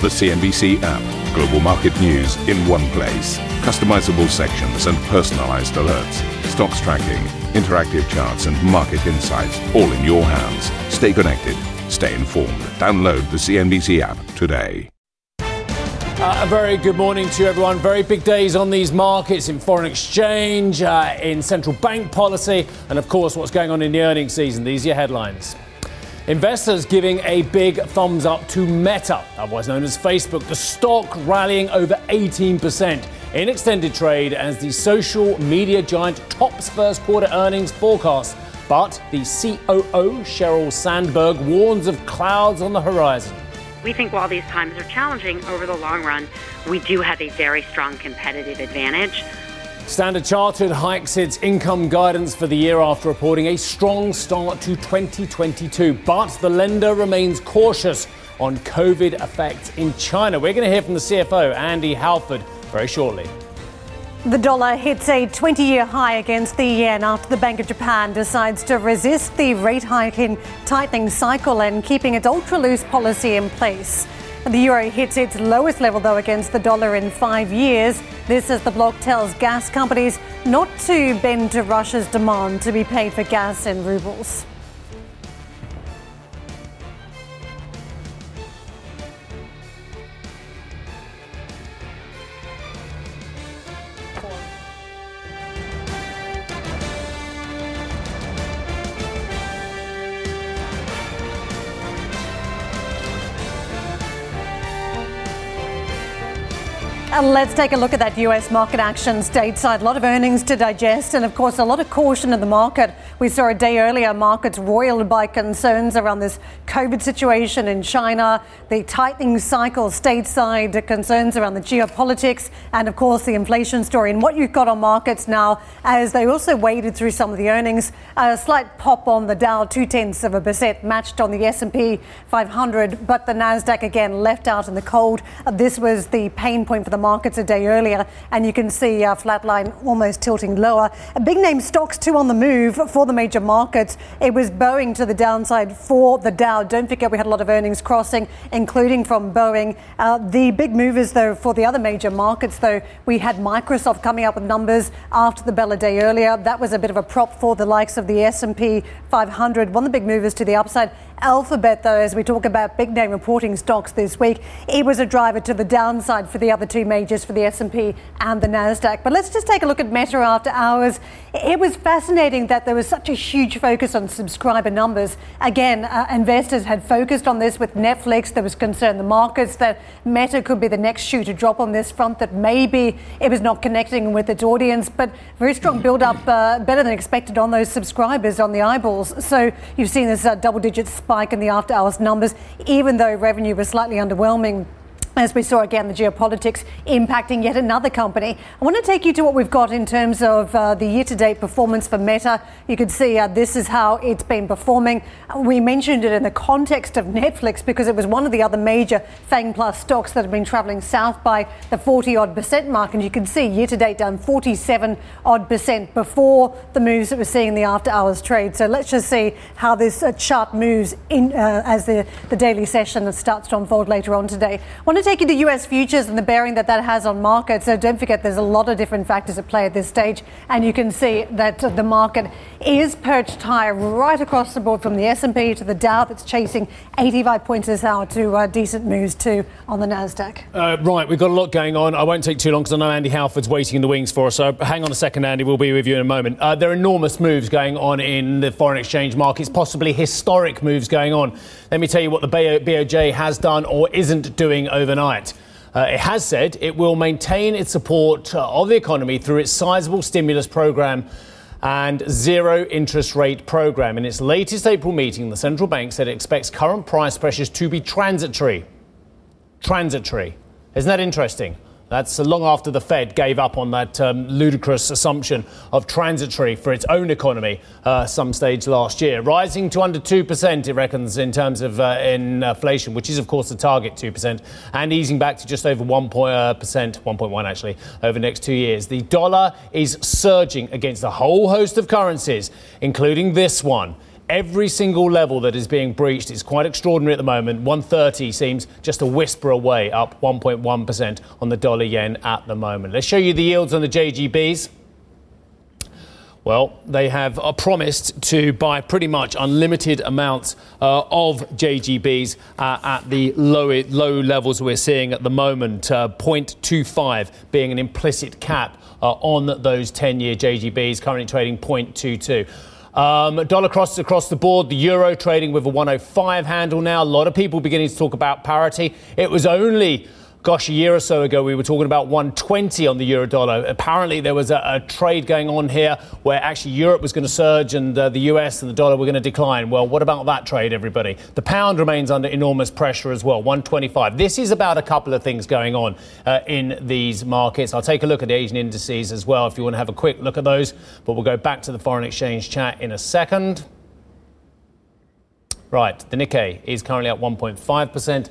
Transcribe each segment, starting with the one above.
The CNBC app. Global market news in one place. Customizable sections and personalized alerts. Stocks tracking, interactive charts, and market insights all in your hands. Stay connected. Stay informed. Download the CNBC app today. Uh, a very good morning to you, everyone. Very big days on these markets in foreign exchange, uh, in central bank policy, and of course, what's going on in the earnings season. These are your headlines. Investors giving a big thumbs up to Meta, otherwise known as Facebook. The stock rallying over 18% in extended trade as the social media giant tops first quarter earnings forecast. But the COO, Sheryl Sandberg, warns of clouds on the horizon. We think while these times are challenging over the long run, we do have a very strong competitive advantage. Standard Chartered hikes its income guidance for the year after reporting a strong start to 2022, but the lender remains cautious on COVID effects in China. We're going to hear from the CFO, Andy Halford, very shortly. The dollar hits a 20 year high against the yen after the Bank of Japan decides to resist the rate hiking tightening cycle and keeping its ultra loose policy in place. The euro hits its lowest level, though, against the dollar in five years. This as the bloc tells gas companies not to bend to Russia's demand to be paid for gas in rubles. Let's take a look at that US market action stateside. A lot of earnings to digest, and of course, a lot of caution in the market. We saw a day earlier markets roiled by concerns around this COVID situation in China, the tightening cycle stateside, concerns around the geopolitics, and of course, the inflation story. And what you've got on markets now, as they also waded through some of the earnings, a slight pop on the Dow, two tenths of a percent, matched on the S&P 500, but the Nasdaq again left out in the cold. This was the pain point for the markets a day earlier, and you can see uh, flatline almost tilting lower. Big name stocks too on the move for the major markets. It was Boeing to the downside for the Dow. Don't forget we had a lot of earnings crossing, including from Boeing. Uh, the big movers though for the other major markets though, we had Microsoft coming up with numbers after the bell a day earlier. That was a bit of a prop for the likes of the S&P 500. One of the big movers to the upside. Alphabet, though, as we talk about big name reporting stocks this week, it was a driver to the downside for the other two majors, for the S&P and the Nasdaq. But let's just take a look at Meta after hours. It was fascinating that there was such a huge focus on subscriber numbers. Again, uh, investors had focused on this with Netflix. There was concern in the markets that Meta could be the next shoe to drop on this front. That maybe it was not connecting with its audience, but very strong build up, uh, better than expected on those subscribers on the eyeballs. So you've seen this uh, double-digit spike in the after hours numbers, even though revenue was slightly underwhelming as we saw again, the geopolitics impacting yet another company. I want to take you to what we've got in terms of uh, the year to date performance for Meta. You can see uh, this is how it's been performing. We mentioned it in the context of Netflix because it was one of the other major FANG Plus stocks that have been traveling south by the 40 odd percent mark. And you can see year to date down 47 odd percent before the moves that we're seeing in the after hours trade. So let's just see how this uh, chart moves in uh, as the, the daily session starts to unfold later on today. I want to take you to US futures and the bearing that that has on markets. So don't forget there's a lot of different factors at play at this stage. And you can see that the market is perched higher right across the board from the S&P to the Dow that's chasing 85 points this hour to uh, decent moves too on the Nasdaq. Uh, right, we've got a lot going on. I won't take too long because I know Andy Halford's waiting in the wings for us. So hang on a second, Andy. We'll be with you in a moment. Uh, there are enormous moves going on in the foreign exchange markets, possibly historic moves going on. Let me tell you what the BOJ has done or isn't doing overnight. Uh, it has said it will maintain its support uh, of the economy through its sizable stimulus program and zero interest rate program. In its latest April meeting, the central bank said it expects current price pressures to be transitory. Transitory. Isn't that interesting? That's long after the Fed gave up on that um, ludicrous assumption of transitory for its own economy uh, some stage last year. Rising to under 2%, it reckons, in terms of uh, inflation, which is, of course, the target 2%, and easing back to just over 1%, 1.1 actually, over the next two years. The dollar is surging against a whole host of currencies, including this one. Every single level that is being breached is quite extraordinary at the moment. 130 seems just a whisper away, up 1.1% on the dollar yen at the moment. Let's show you the yields on the JGBs. Well, they have uh, promised to buy pretty much unlimited amounts uh, of JGBs uh, at the low, low levels we're seeing at the moment, uh, 0.25 being an implicit cap uh, on those 10 year JGBs, currently trading 0.22. Um, dollar crosses across the board. The euro trading with a 105 handle now. A lot of people beginning to talk about parity. It was only Gosh, a year or so ago, we were talking about 120 on the euro dollar. Apparently, there was a, a trade going on here where actually Europe was going to surge and uh, the US and the dollar were going to decline. Well, what about that trade, everybody? The pound remains under enormous pressure as well, 125. This is about a couple of things going on uh, in these markets. I'll take a look at the Asian indices as well if you want to have a quick look at those, but we'll go back to the foreign exchange chat in a second. Right, the Nikkei is currently at 1.5%.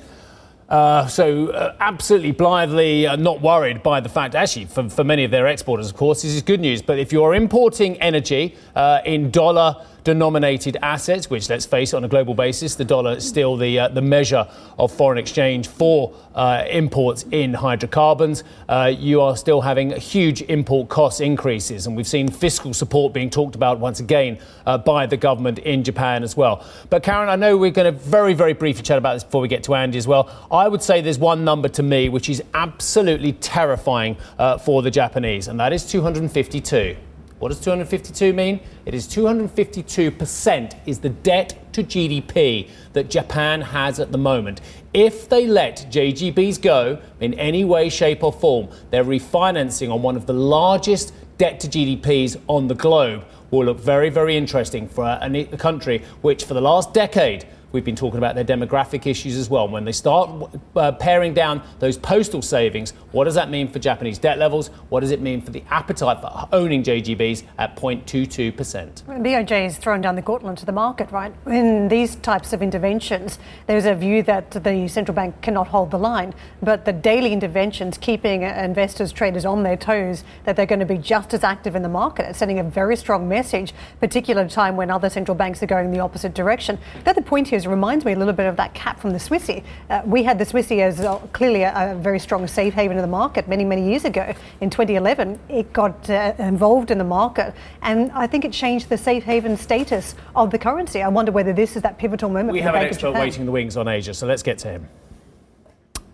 Uh, so uh, absolutely blithely uh, not worried by the fact, actually, for, for many of their exporters, of course, this is good news. But if you're importing energy uh, in dollar denominated assets, which let's face it, on a global basis, the dollar is still the, uh, the measure of foreign exchange for uh, imports in hydrocarbons, uh, you are still having huge import cost increases. And we've seen fiscal support being talked about once again uh, by the government in Japan as well. But Karen, I know we're going to very, very briefly chat about this before we get to Andy as well. I would say there's one number to me which is absolutely terrifying uh, for the Japanese, and that is 252. What does 252 mean? It is 252% is the debt to GDP that Japan has at the moment. If they let JGBs go in any way, shape, or form, they're refinancing on one of the largest debt to GDPs on the globe. Will look very, very interesting for a, a country which, for the last decade, We've been talking about their demographic issues as well. When they start uh, paring down those postal savings, what does that mean for Japanese debt levels? What does it mean for the appetite for owning JGBs at 0.22%? BOJ is throwing down the gauntlet to the market, right? In these types of interventions, there's a view that the central bank cannot hold the line, but the daily interventions keeping investors, traders on their toes, that they're going to be just as active in the market. It's sending a very strong message, particularly at a time when other central banks are going the opposite direction. The point here reminds me a little bit of that cap from the Swissy. Uh, we had the Swissy as uh, clearly a, a, very strong safe haven in the market many, many years ago. In 2011, it got uh, involved in the market, and I think it changed the safe haven status of the currency. I wonder whether this is that pivotal moment. We have an expert waiting in the wings on Asia, so let's get to him.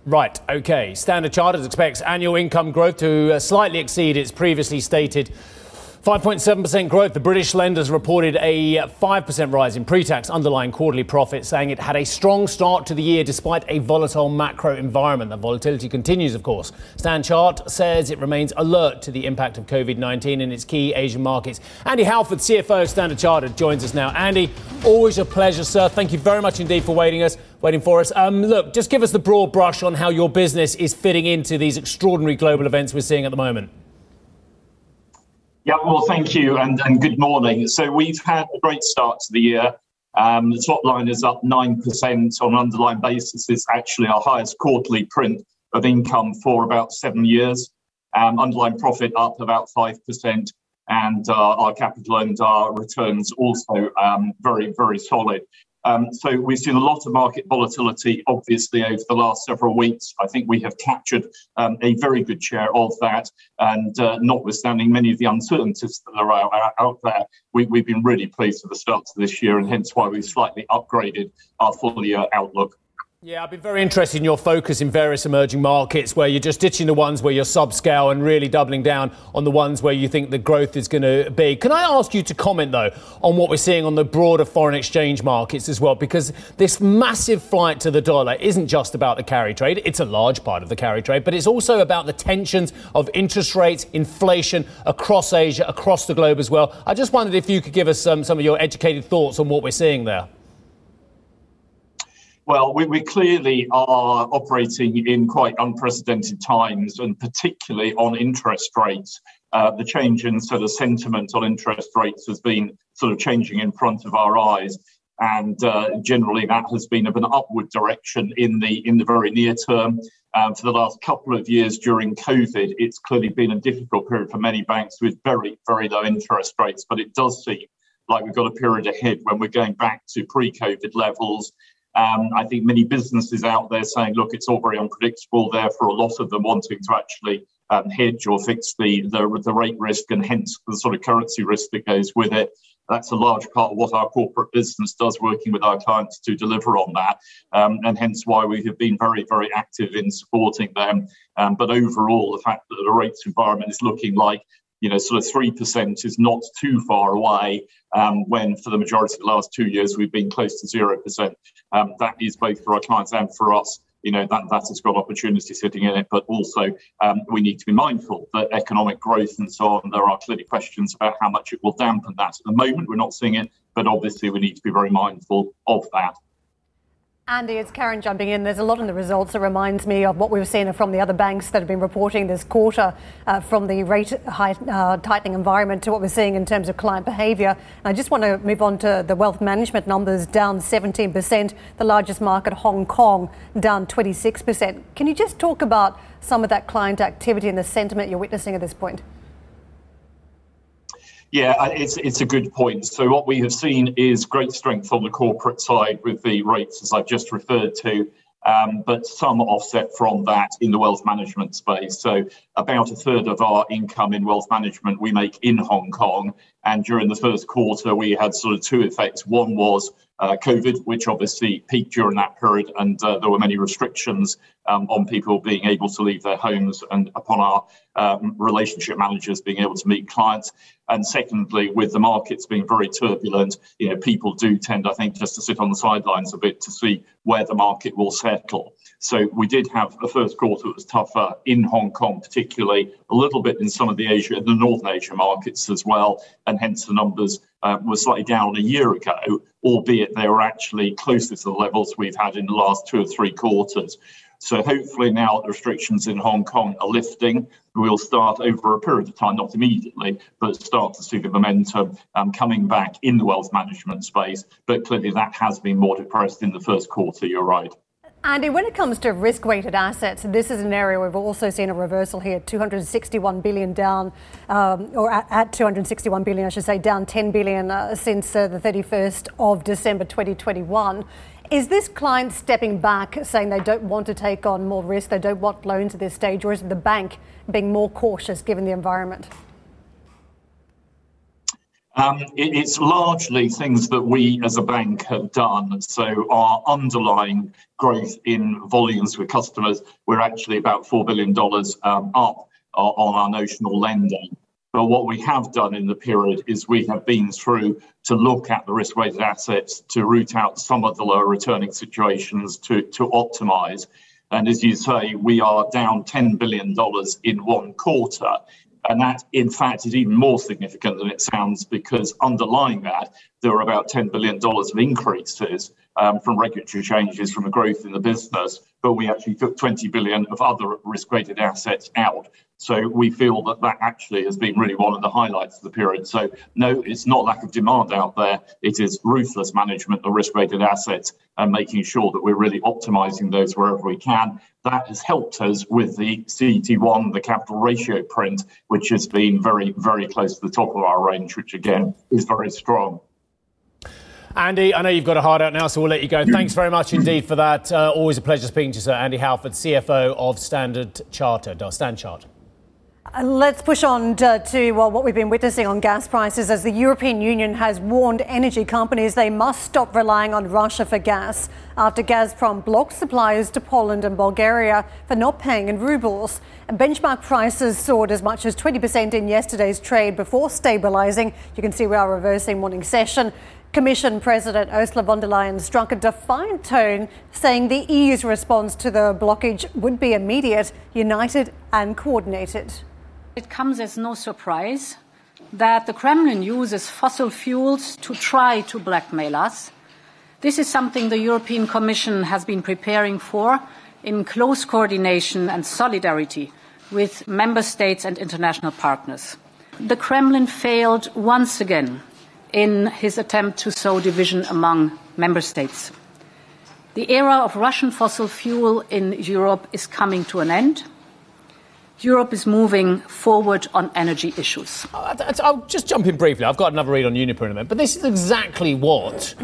Right, okay. Standard Chartered expects annual income growth to uh, slightly exceed its previously stated 5.7% growth. The British lenders reported a 5% rise in pre tax underlying quarterly profit, saying it had a strong start to the year despite a volatile macro environment. The volatility continues, of course. Stan Chart says it remains alert to the impact of COVID 19 in its key Asian markets. Andy Halford, CFO of Standard Chartered, joins us now. Andy, always a pleasure, sir. Thank you very much indeed for waiting us. Waiting for us. Um, look, just give us the broad brush on how your business is fitting into these extraordinary global events we're seeing at the moment. Yeah, well, thank you and, and good morning. So we've had a great start to the year. Um, the top line is up 9% on an underlying basis. It's actually our highest quarterly print of income for about seven years. Um, underlying profit up about 5%, and uh, our capital and our returns also um, very, very solid. Um, so we've seen a lot of market volatility, obviously, over the last several weeks. I think we have captured um, a very good share of that. And uh, notwithstanding many of the uncertainties that are out, out there, we, have been really pleased with the start to this year, and hence why we've slightly upgraded our full year outlook. Yeah, I've been very interested in your focus in various emerging markets where you're just ditching the ones where you're subscale and really doubling down on the ones where you think the growth is going to be. Can I ask you to comment, though, on what we're seeing on the broader foreign exchange markets as well? Because this massive flight to the dollar isn't just about the carry trade, it's a large part of the carry trade, but it's also about the tensions of interest rates, inflation across Asia, across the globe as well. I just wondered if you could give us some, some of your educated thoughts on what we're seeing there. Well, we, we, clearly are operating in quite unprecedented times, and particularly on interest rates. Uh, the change in sort of sentiment on interest rates has been sort of changing in front of our eyes, and uh, generally that has been of an upward direction in the in the very near term. Um, for the last couple of years during COVID, it's clearly been a difficult period for many banks with very very low interest rates, but it does seem like we've got a period ahead when we're going back to pre-COVID levels. Um, I think many businesses out there saying, look, it's all very unpredictable. Therefore, a lot of them wanting to actually um, hedge or fix the, the, the rate risk and hence the sort of currency risk that goes with it. That's a large part of what our corporate business does, working with our clients to deliver on that, um, and hence why we have been very, very active in supporting them. Um, but overall, the fact that the rates environment is looking like you know, sort of 3% is not too far away um, when for the majority of the last two years we've been close to 0%. Um, that is both for our clients and for us. You know that that has got opportunity sitting in it but also um, we need to be mindful that economic growth and so on there are clearly questions about how much it will dampen that. At the moment we're not seeing it but obviously we need to be very mindful of that Andy, it's Karen jumping in. There's a lot in the results that reminds me of what we've seen from the other banks that have been reporting this quarter, uh, from the rate high, uh, tightening environment to what we're seeing in terms of client behaviour. I just want to move on to the wealth management numbers down 17%, the largest market, Hong Kong, down 26%. Can you just talk about some of that client activity and the sentiment you're witnessing at this point? Yeah, it's it's a good point. So what we have seen is great strength on the corporate side with the rates, as I've just referred to, um, but some offset from that in the wealth management space. So about a third of our income in wealth management we make in Hong Kong, and during the first quarter we had sort of two effects. One was uh, COVID, which obviously peaked during that period, and uh, there were many restrictions um, on people being able to leave their homes and upon our um, relationship managers being able to meet clients. And secondly, with the markets being very turbulent, you know, people do tend, I think, just to sit on the sidelines a bit to see where the market will settle. So we did have a first quarter that was tougher in Hong Kong, particularly a little bit in some of the Asia, the Northern Asia markets as well, and hence the numbers uh, were slightly down a year ago, albeit they were actually closer to the levels we've had in the last two or three quarters. So hopefully now the restrictions in Hong Kong are lifting. We'll start over a period of time, not immediately, but start to see the momentum um, coming back in the wealth management space. But clearly that has been more depressed in the first quarter, you're right. Andy, when it comes to risk weighted assets, this is an area we've also seen a reversal here 261 billion down, um, or at, at, 261 billion, I should say, down 10 billion uh, since uh, the 31st of December 2021. Is this client stepping back, saying they don't want to take on more risk, they don't want loans at this stage, or is it the bank being more cautious given the environment? Um, it, it's largely things that we as a bank have done. So our underlying growth in volumes with customers, we're actually about $4 billion um, up uh, on our notional lending. But what we have done in the period is we have been through to look at the risk weighted assets to root out some of the lower returning situations to, to optimize. And as you say, we are down $10 billion in one quarter. And that, in fact, is even more significant than it sounds because underlying that, there are about $10 billion of increases um, from regulatory changes from the growth in the business. But we actually took 20 billion of other risk weighted assets out. So we feel that that actually has been really one of the highlights of the period. So no, it's not lack of demand out there. It is ruthless management of risk-weighted assets and making sure that we're really optimizing those wherever we can. That has helped us with the CET1, the capital ratio print, which has been very, very close to the top of our range, which again is very strong. Andy, I know you've got a hard out now, so we'll let you go. Thanks very much indeed for that. Uh, always a pleasure speaking to you, Sir Andy Halford, CFO of Standard Chartered, or Stand. Uh, let's push on to, to well, what we've been witnessing on gas prices as the European Union has warned energy companies they must stop relying on Russia for gas after Gazprom blocked suppliers to Poland and Bulgaria for not paying in rubles. Benchmark prices soared as much as 20% in yesterday's trade before stabilizing. You can see we are reversing morning session. Commission President Ursula von der Leyen struck a defiant tone, saying the EU's response to the blockage would be immediate, united, and coordinated. It comes as no surprise that the Kremlin uses fossil fuels to try to blackmail us. This is something the European Commission has been preparing for in close coordination and solidarity with member states and international partners. The Kremlin failed once again in his attempt to sow division among member states. The era of Russian fossil fuel in Europe is coming to an end. Europe is moving forward on energy issues. I'll just jump in briefly. I've got another read on Uniper in a minute, but this is exactly what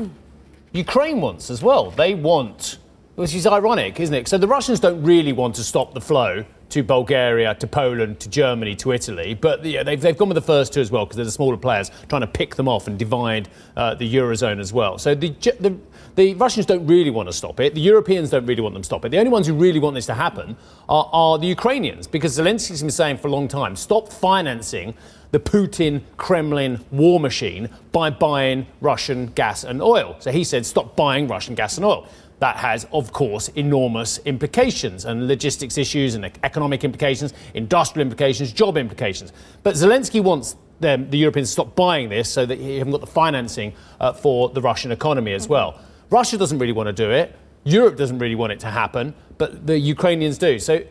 Ukraine wants as well. They want, which is ironic, isn't it? So the Russians don't really want to stop the flow to Bulgaria, to Poland, to Germany, to Italy. But yeah, they've, they've gone with the first two as well because they're the smaller players trying to pick them off and divide uh, the Eurozone as well. So the, the, the, Russians don't really want to stop it. The Europeans don't really want them to stop it. The only ones who really want this to happen are, are the Ukrainians because Zelensky's been saying for a long time stop financing the Putin Kremlin war machine by buying Russian gas and oil. So he said stop buying Russian gas and oil that has, of course, enormous implications and logistics issues and economic implications, industrial implications, job implications. But Zelensky wants them, the Europeans to stop buying this so that you haven't got the financing uh, for the Russian economy as well. Russia doesn't really want to do it. Europe doesn't really want it to happen, but the Ukrainians do. So,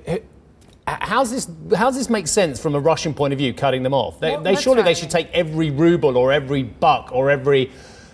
how's this? How does this make sense from a Russian point of view? Cutting them off? They, well, they surely right. they should take every ruble or every buck or every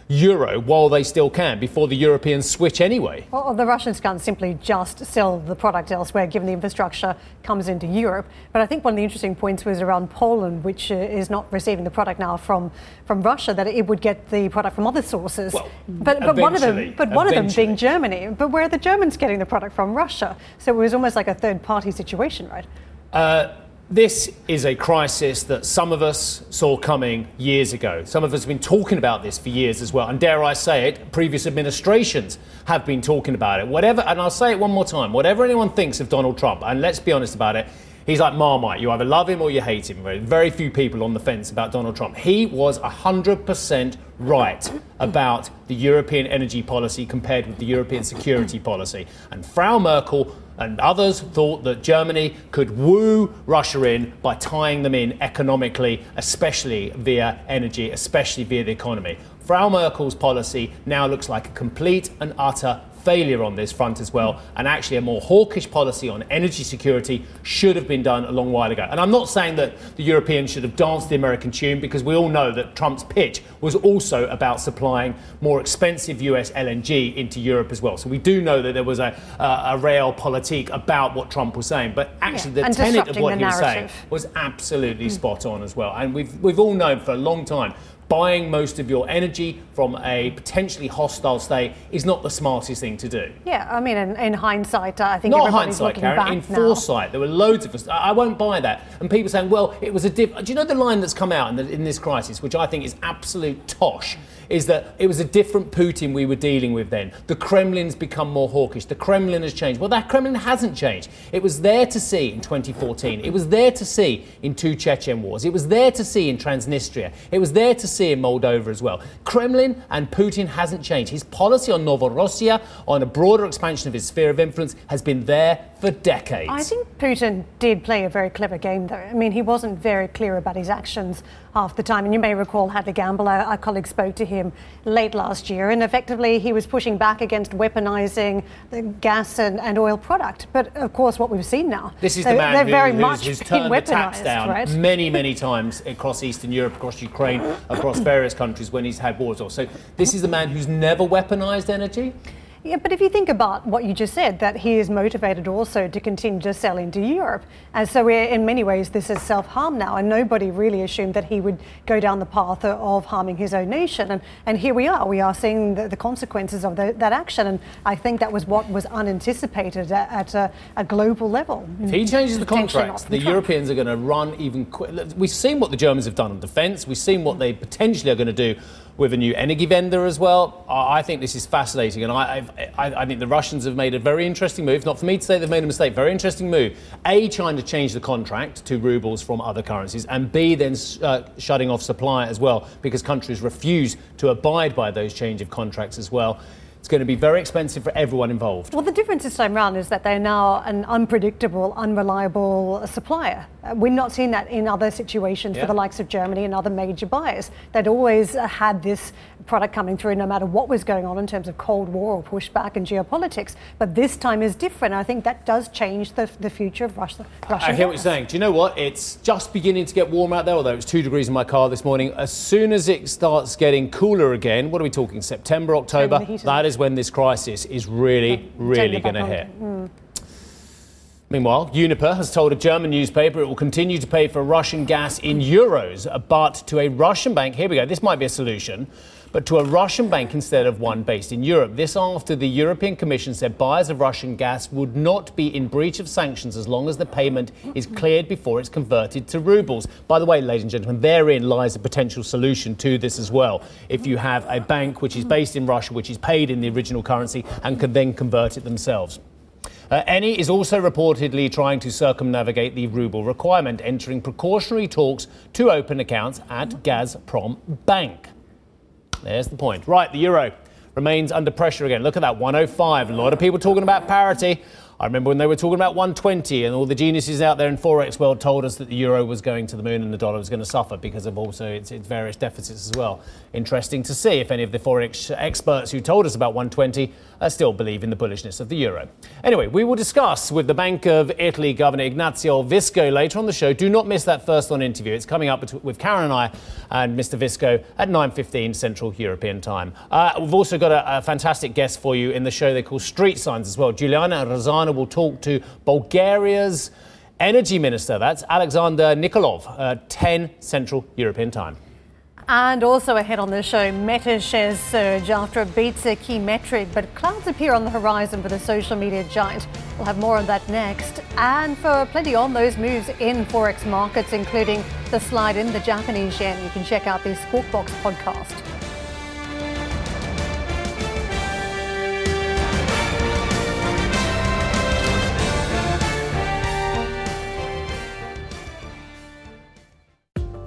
euro while they still can before the Europeans switch anyway. Well, the Russians can't simply just sell the product elsewhere given the infrastructure comes into Europe. But I think one of the interesting points was around Poland, which uh, is not receiving the product now from, from Russia, that it would get the product from other sources. Well, but, but one of them, but one of them being Germany. But where are the Germans getting the product from? Russia. So it was almost like a third party situation, right? Uh, this is a crisis that some of us saw coming years ago. Some of us have been talking about this for years as well. And dare I say it, previous administrations have been talking about it. Whatever, and I'll say it one more time whatever anyone thinks of Donald Trump, and let's be honest about it, he's like Marmite. You either love him or you hate him. Very few people on the fence about Donald Trump. He was 100% right about the European energy policy compared with the European security policy. And Frau Merkel and others thought that Germany could woo Russia in by tying them in economically, especially via energy, especially via the economy. Frau Merkel's policy now looks like a complete and utter failure on this front as well, and actually a more hawkish policy on energy security should have been done a long while ago. And I'm not saying that the Europeans should have danced the American tune because we all know that Trump's pitch was also about supplying more expensive US LNG into Europe as well. So we do know that there was a, a, a realpolitik about what Trump was saying, but actually yeah, the tenet of what he was saying was absolutely mm. spot on as well. And we've, we've all known for a long time buying most of your energy from a potentially hostile state is not the smartest thing to do. Yeah, I mean, in, in hindsight, I think not everybody's hindsight, Karen, in now. foresight. There were loads of us. I won't buy that. And people saying, well, it was a diff. Do you know the line that's come out in, the, in this crisis, which I think is absolute tosh? Is that it was a different Putin we were dealing with then. The Kremlin's become more hawkish. The Kremlin has changed. Well, that Kremlin hasn't changed. It was there to see in 2014. It was there to see in two Chechen wars. It was there to see in Transnistria. It was there to see in Moldova as well. Kremlin and Putin hasn't changed. His policy on Novorossiya, on a broader expansion of his sphere of influence, has been there for decades. I think Putin did play a very clever game, though. I mean, he wasn't very clear about his actions half the time. And you may recall Hadley Gamble, our, our, colleague, spoke to him late last year, and effectively he was pushing back against weaponizing the gas and, and oil product. But of course, what we've seen now, this is the man who, very who's, much who's turned the tax down right? many, many times across Eastern Europe, across Ukraine, across various countries when he's had wars. So this is the man who's never weaponized energy. Yeah, but if you think about what you just said, that he is motivated also to continue to sell into Europe. And so, in many ways, this is self harm now. And nobody really assumed that he would go down the path of harming his own nation. And, and here we are. We are seeing the, the consequences of the, that action. And I think that was what was unanticipated at, at a, a, global level. If he changes the contracts, the Trump. Europeans are going to run even quicker. We've seen what the Germans have done on defence, we've seen what they potentially are going to do with a new energy vendor as well. I think this is fascinating, and I, I, I, think the Russians have made a very interesting move. Not for me to say they've made a mistake, very interesting move. A, trying to change the contract to rubles from other currencies, and B, then uh, shutting off supply as well because countries refuse to abide by those change of contracts as well. It's going to be very expensive for everyone involved. Well, the difference this time around is that they're now an unpredictable, unreliable supplier. Uh, we're not seeing that in other situations yeah. for the likes of Germany and other major buyers. They'd always uh, had this product coming through no matter what was going on in terms of Cold War or pushback and geopolitics. But this time is different. I think that does change the, the future of Russia. Russia I hear gas. what you're saying. Do you know what? It's just beginning to get warm out there, although it's two degrees in my car this morning. As soon as it starts getting cooler again, what are we talking? September, October? That is when this crisis is really, really going to hit. Mm. Meanwhile, Uniper has told a German newspaper it will continue to pay for Russian gas in euros, but to a Russian bank. Here we go. This might be a solution but to a Russian bank instead of one based in Europe. This after the European Commission said buyers of Russian gas would not be in breach of sanctions as long as the payment is cleared before it's converted to rubles. By the way, ladies and gentlemen, therein lies a potential solution to this as well. If you have a bank which is based in Russia, which is paid in the original currency, and can then convert it themselves. Uh, Eni is also reportedly trying to circumnavigate the ruble requirement, entering precautionary talks to open accounts at Gazprom Bank. There's the point. Right, the euro remains under pressure again. Look at that 105. A lot of people talking about parity. I remember when they were talking about 120 and all the geniuses out there in Forex world told us that the euro was going to the moon and the dollar was going to suffer because of also its, its various deficits as well. Interesting to see if any of the Forex experts who told us about 120 uh, still believe in the bullishness of the euro. Anyway, we will discuss with the Bank of Italy Governor Ignazio Visco later on the show. Do not miss that first on interview. It's coming up with Karen and I and Mr. Visco at 9.15 Central European Time. Uh, we've also got a, a, fantastic guest for you in the show they call Street Signs as well. Juliana Rozana will talk to Bulgaria's energy minister. That's Alexander Nikolov, uh, 10 Central European Time. And also ahead on the show, Meta shares surge after it beats a key metric, but clouds appear on the horizon for the social media giant. We'll have more on that next. And for plenty on those moves in Forex markets, including the slide in the Japanese yen, you can check out the Squawk Box podcast.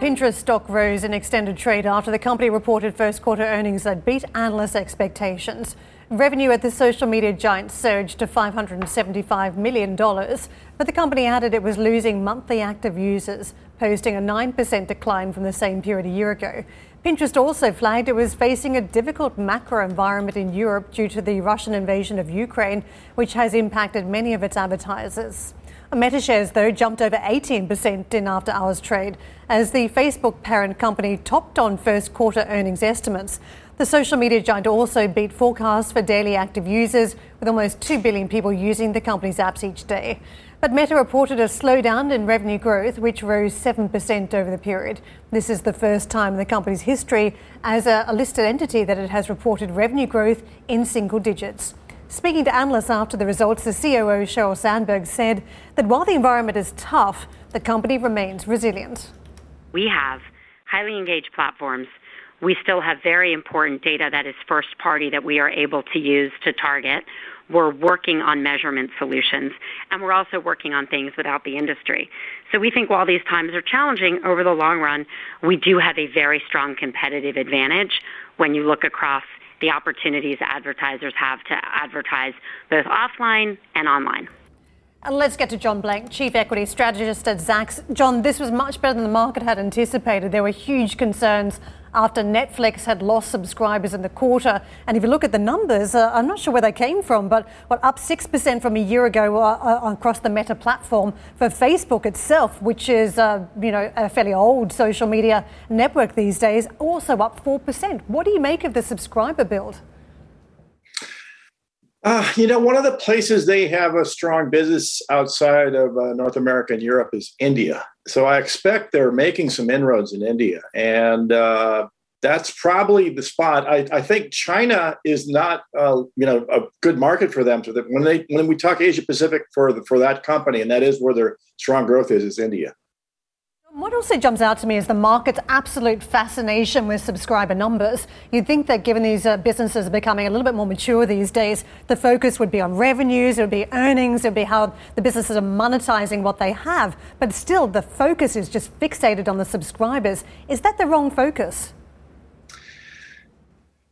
Pinterest stock rose in extended trade after the company reported first quarter earnings that beat analyst expectations. Revenue at the social media giant surged to $575 million, but the company added it was losing monthly active users, posting a 9% decline from the same period a year ago. Pinterest also flagged it was facing a difficult macro environment in Europe due to the Russian invasion of Ukraine, which has impacted many of its advertisers. Meta shares, though, jumped over 18% in after hours trade as the Facebook parent company topped on first quarter earnings estimates. The social media giant also beat forecasts for daily active users, with almost 2 billion people using the company's apps each day. But Meta reported a slowdown in revenue growth, which rose 7% over the period. This is the first time in the company's history as a, listed entity that it has reported revenue growth in single digits. Speaking to analysts after the results, the COO Sheryl Sandberg said that while the environment is tough, the company remains resilient. We have highly engaged platforms. We still have very important data that is first party that we are able to use to target. We're working on measurement solutions, and we're also working on things without the industry. So we think while these times are challenging, over the long run, we do have a very strong competitive advantage when you look across the opportunities advertisers have to advertise both offline and online. And let's get to John Blank, Chief Equity Strategist at Zacks. John, this was much better than the market had anticipated. There were huge concerns after Netflix had lost subscribers in the quarter. And if you look at the numbers, uh, I'm not sure where they came from, but what up 6% from a year ago uh, uh, across the Meta platform for Facebook itself, which is uh, you know a fairly old social media network these days, also up 4%. What do you make of the subscriber build? Uh, you know, one of the places they have a strong business outside of uh, North America and Europe is India. So I expect they're making some inroads in India. And uh, that's probably the spot. I, I think China is not, uh, you know, a good market for them. To the, when they when we talk Asia Pacific for the, for that company, and that is where their strong growth is, is India. What also jumps out to me is the market's absolute fascination with subscriber numbers. You'd think that given these uh, businesses are becoming a little bit more mature these days, the focus would be on revenues, it would be earnings, it would be how the businesses are monetizing what they have. But still, the focus is just fixated on the subscribers. Is that the wrong focus?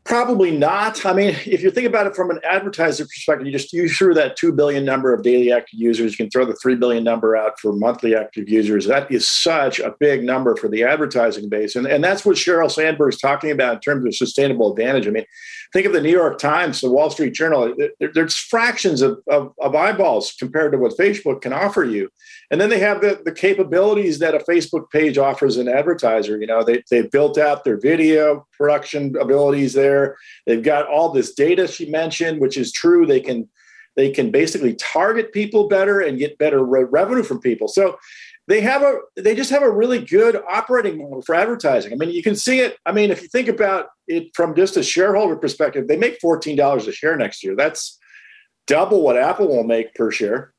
Probably not. I mean, if you think about it from an advertiser perspective, you just you threw that two billion number of daily active users. You can throw the three billion number out for monthly active users. That is such a big number for the advertising base, and and that's what Sheryl Sandberg's talking about in terms of sustainable advantage. I mean, think of the New York Times, the Wall Street Journal. There's fractions of, of, of eyeballs compared to what Facebook can offer you, and then they have the the capabilities that a Facebook page offers an advertiser. You know, they they've built out their video production abilities there. They've got all this data she mentioned, which is true. They can they can basically target people better and get better re- revenue from people. So they have a they just have a really good operating model for advertising. I mean, you can see it. I mean, if you think about it from just a shareholder perspective, they make fourteen dollars a share next year. That's double what Apple will make per share.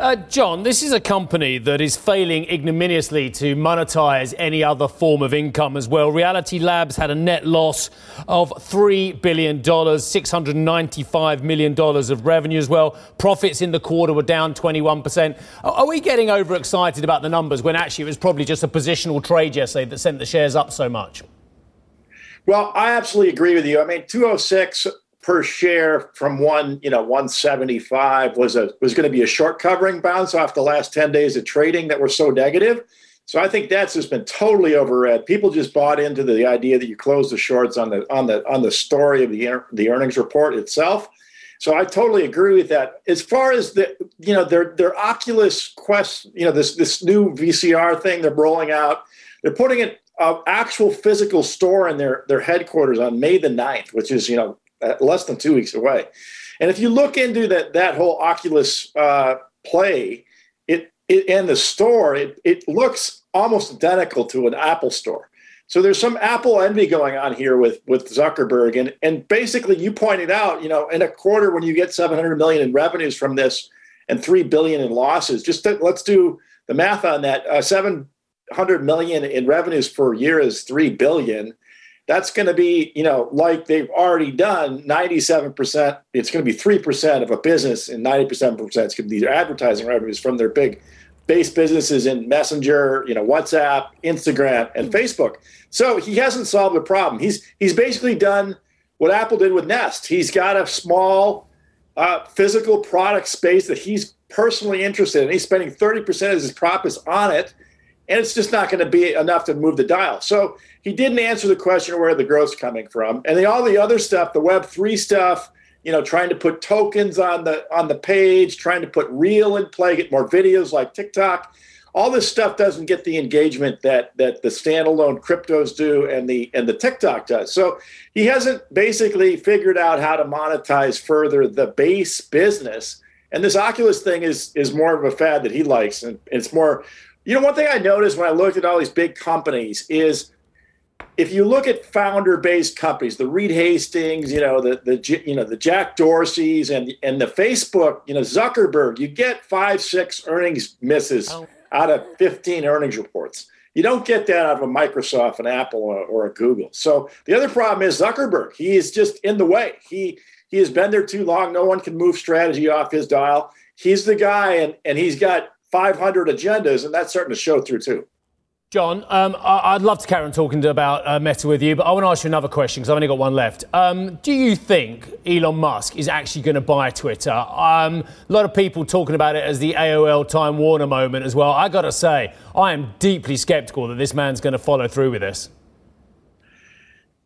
Uh, John, this is a company that is failing ignominiously to monetize any other form of income as well. Reality Labs had a net loss of $3 billion, $695 million of revenue as well. Profits in the quarter were down 21%. Are we getting overexcited about the numbers when actually it was probably just a positional trade yesterday that sent the shares up so much? Well, I absolutely agree with you. I mean, 206 per share from one, you know, 175 was a was going to be a short covering bounce off the last 10 days of trading that were so negative. So I think that's just been totally overread. People just bought into the idea that you close the shorts on the on the on the story of the the earnings report itself. So I totally agree with that. As far as the you know their their Oculus Quest, you know this this new VCR thing they're rolling out, they're putting an uh, actual physical store in their their headquarters on May the 9th, which is you know less than two weeks away. And if you look into that that whole Oculus uh, play, it, it in the store, it, it looks almost identical to an Apple store. So there's some Apple envy going on here with with Zuckerberg, and and basically you pointed out, you know, in a quarter when you get 700 million in revenues from this and three billion in losses, just to, let's do the math on that. Uh, 700 million in revenues per year is three billion that's going to be, you know, like they've already done 97%. It's going to be 3% of a business, and 90% it's going to be their advertising revenues from their big base businesses in Messenger, you know, WhatsApp, Instagram, and Facebook. So he hasn't solved the problem. He's he's basically done what Apple did with Nest. He's got a small uh, physical product space that he's personally interested in. He's spending 30% of his profits on it and it's just not going to be enough to move the dial. So he didn't answer the question where the growth's coming from, and the, all the other stuff, the Web three stuff, you know, trying to put tokens on the on the page, trying to put real in play, get more videos like TikTok. All this stuff doesn't get the engagement that that the standalone cryptos do and the and the TikTok does. So he hasn't basically figured out how to monetize further the base business. And this Oculus thing is is more of a fad that he likes, and it's more you know, one thing I noticed when I looked at all these big companies is if you look at founder-based companies, the Reed Hastings, you know, the the you know the Jack Dorseys and and the Facebook, you know, Zuckerberg, you get five, six earnings misses oh. out of 15 earnings reports. You don't get that out of a Microsoft, an Apple, or, or a Google. So the other problem is Zuckerberg. He is just in the way. He he has been there too long. No one can move strategy off his dial. He's the guy, and and he's got 500 agendas, and that's starting to show through too. John, um, I'd love to carry on talking about uh, Meta with you, but I want to ask you another question because I've only got one left. Um, do you think Elon Musk is actually going to buy Twitter? Um, a lot of people talking about it as the AOL Time Warner moment as well. I got to say, I am deeply skeptical that this man's going to follow through with this.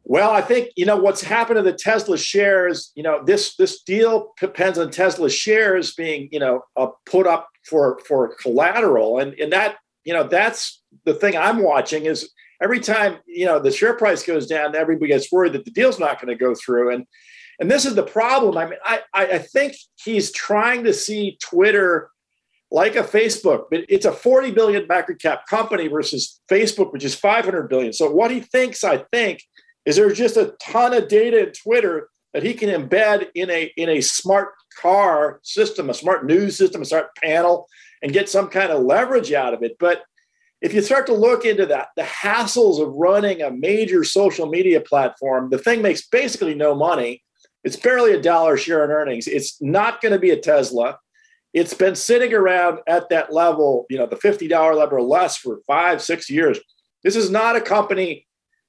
Well, I think you know what's happened to the Tesla shares. You know this this deal depends on Tesla shares being you know uh, put up for for collateral, and and that you know that's the thing I'm watching is every time you know the share price goes down, everybody gets worried that the deal's not going to go through, and and this is the problem. I mean, I I think he's trying to see Twitter like a Facebook, but it's a 40 billion market cap company versus Facebook, which is 500 billion. So what he thinks, I think, is there's just a ton of data in Twitter that he can embed in a in a smart car system, a smart news system, a smart panel, and get some kind of leverage out of it. But if you start to look into that, the hassles of running a major social media platform, the thing makes basically no money. It's barely a dollar share in earnings. It's not going to be a Tesla. It's been sitting around at that level, you know, the $50 level or less for five, six years. This is not a company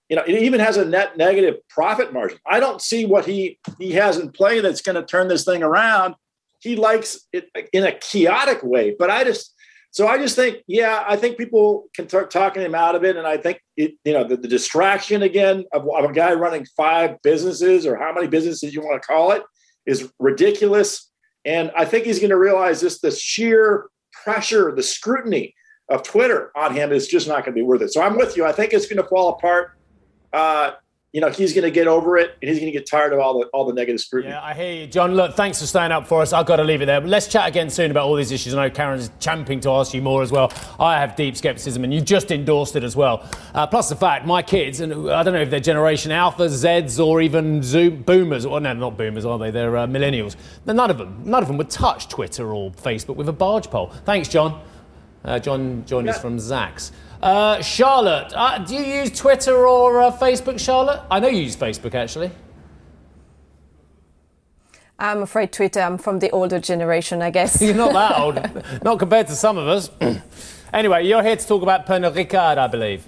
you know, it even has a net negative profit margin. I don't see what he he has in play that's going to turn this thing around. He likes it in a chaotic way, but I just so I just think, yeah, I think people can start talking him out of it, and I think it, you know, the, the distraction again of, of a guy running five businesses or how many businesses you want to call it is ridiculous. And I think he's going to realize this: the sheer pressure, the scrutiny of Twitter on him is just not going to be worth it. So I'm with you. I think it's going to fall apart uh, you know he's going to get over it and he's going to get tired of all the all the negative scrutiny. Yeah, I hear you, John. Look, thanks for staying up for us. I've got to leave it there. But let's chat again soon about all these issues. I know Karen's champing to ask you more as well. I have deep skepticism, and you just endorsed it as well. Uh, plus the fact my kids, and I don't know if they're Generation Alpha, Zeds, or even Zoom, Boomers. Well, no, not Boomers, are they? They're uh, Millennials. None of them, none of them would touch Twitter or Facebook with a barge pole. Thanks, John. Uh, John joined yeah. us from Zacks. Uh, Charlotte, uh, do you use Twitter or uh, Facebook, Charlotte? I know you use Facebook actually. I'm afraid Twitter. I'm from the older generation, I guess. You're not that old, not compared to some of us. anyway, you're here to talk about Pernod Ricard, I believe.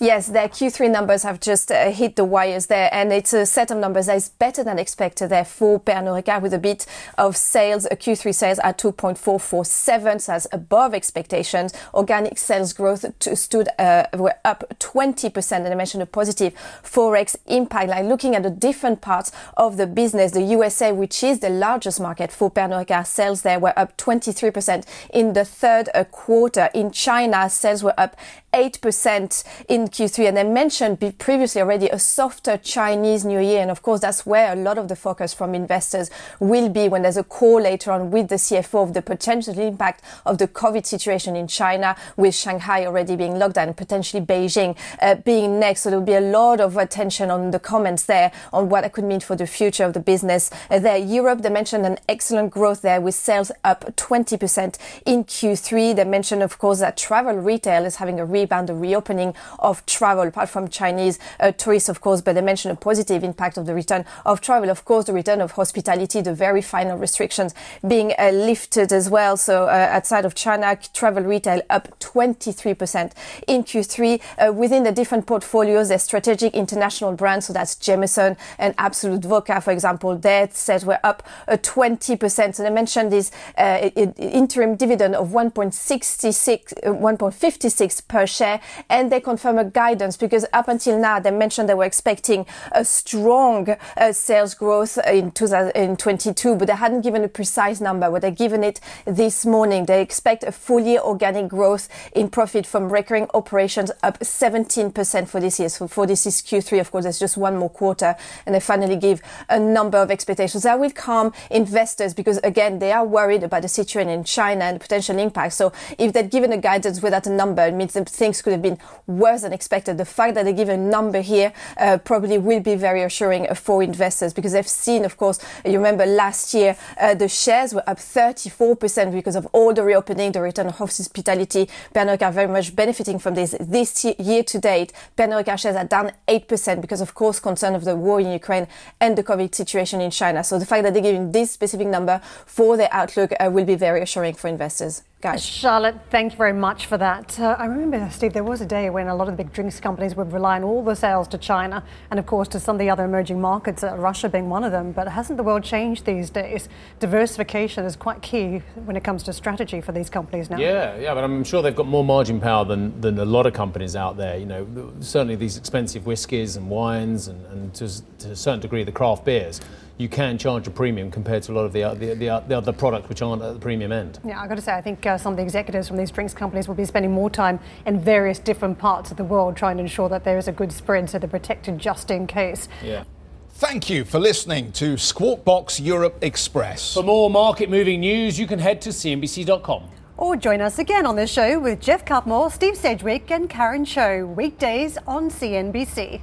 Yes, their Q3 numbers have just uh, hit the wires there, and it's a set of numbers that is better than expected there for Pernod Ricard with a bit of sales, uh, Q3 sales at 2.447, so that's above expectations. Organic sales growth to, stood uh, were up 20%, and I mentioned a positive forex impact. Like looking at the different parts of the business, the USA, which is the largest market for Pernod Ricard, sales there were up 23% in the third uh, quarter. In China, sales were up 8% in Q3. And I mentioned previously already a softer Chinese New Year. And of course, that's where a lot of the focus from investors will be when there's a call later on with the CFO of the potential impact of the COVID situation in China, with Shanghai already being locked down, potentially Beijing uh, being next. So there'll be a lot of attention on the comments there on what it could mean for the future of the business uh, there. Europe, they mentioned an excellent growth there with sales up 20% in Q3. They mentioned, of course, that travel retail is having a rebound, the reopening of travel, apart from Chinese uh, tourists, of course, but they mentioned a positive impact of the return of travel. Of course, the return of hospitality, the very final restrictions being uh, lifted as well. So uh, outside of China, travel retail up 23% in Q3. Uh, within the different portfolios, there's strategic international brands, so that's Jameson and Absolut Vodka, for example. Their sales were up 20%. So they mentioned this uh, interim dividend of 1.66, 1.56 per share, and they confirm a guidance because up until now they mentioned they were expecting a strong uh, sales growth in 2022, but they hadn't given a precise number. But they've given it this morning. They expect a full year organic growth in profit from recurring operations up 17% for this year. So for this is Q3, of course, there's just one more quarter, and they finally give a number of expectations that will calm investors because again they are worried about the situation in China and the potential impact. So if they'd given a guidance without a number, it means that things could have been worse than expected. The fact that they give a number here uh, probably will be very assuring for investors because they've seen, of course, you remember last year uh, the shares were up 34% because of all the reopening, the return of hospitality. Pernod are very much benefiting from this. This year to date, Pernod shares are down 8% because, of course, concern of the war in Ukraine and the COVID situation in China. So the fact that they're giving this specific number for their outlook uh, will be very assuring for investors guys. Charlotte, thank you very much for that. Uh, I remember, Steve, there was a day when a lot of the big drinks companies would rely on all the sales to China and, of course, to some of the other emerging markets, uh, Russia being one of them. But hasn't the world changed these days? Diversification is quite key when it comes to strategy for these companies now. Yeah, yeah, but I'm sure they've got more margin power than, than a lot of companies out there. You know, certainly these expensive whiskies and wines and, and to, to a certain degree the craft beers you can charge a premium compared to a lot of the, the, the, the other products which aren't at the premium end. Yeah, I've got to say, I think uh, some of the executives from these drinks companies will be spending more time in various different parts of the world trying to ensure that there is a good spread so they're protected just in case. Yeah. Thank you for listening to Squawk Box Europe Express. For more market moving news, you can head to CNBC.com. Or join us again on the show with Geoff Cutmore, Steve Sedgwick, and Karen Tso, weekdays on CNBC.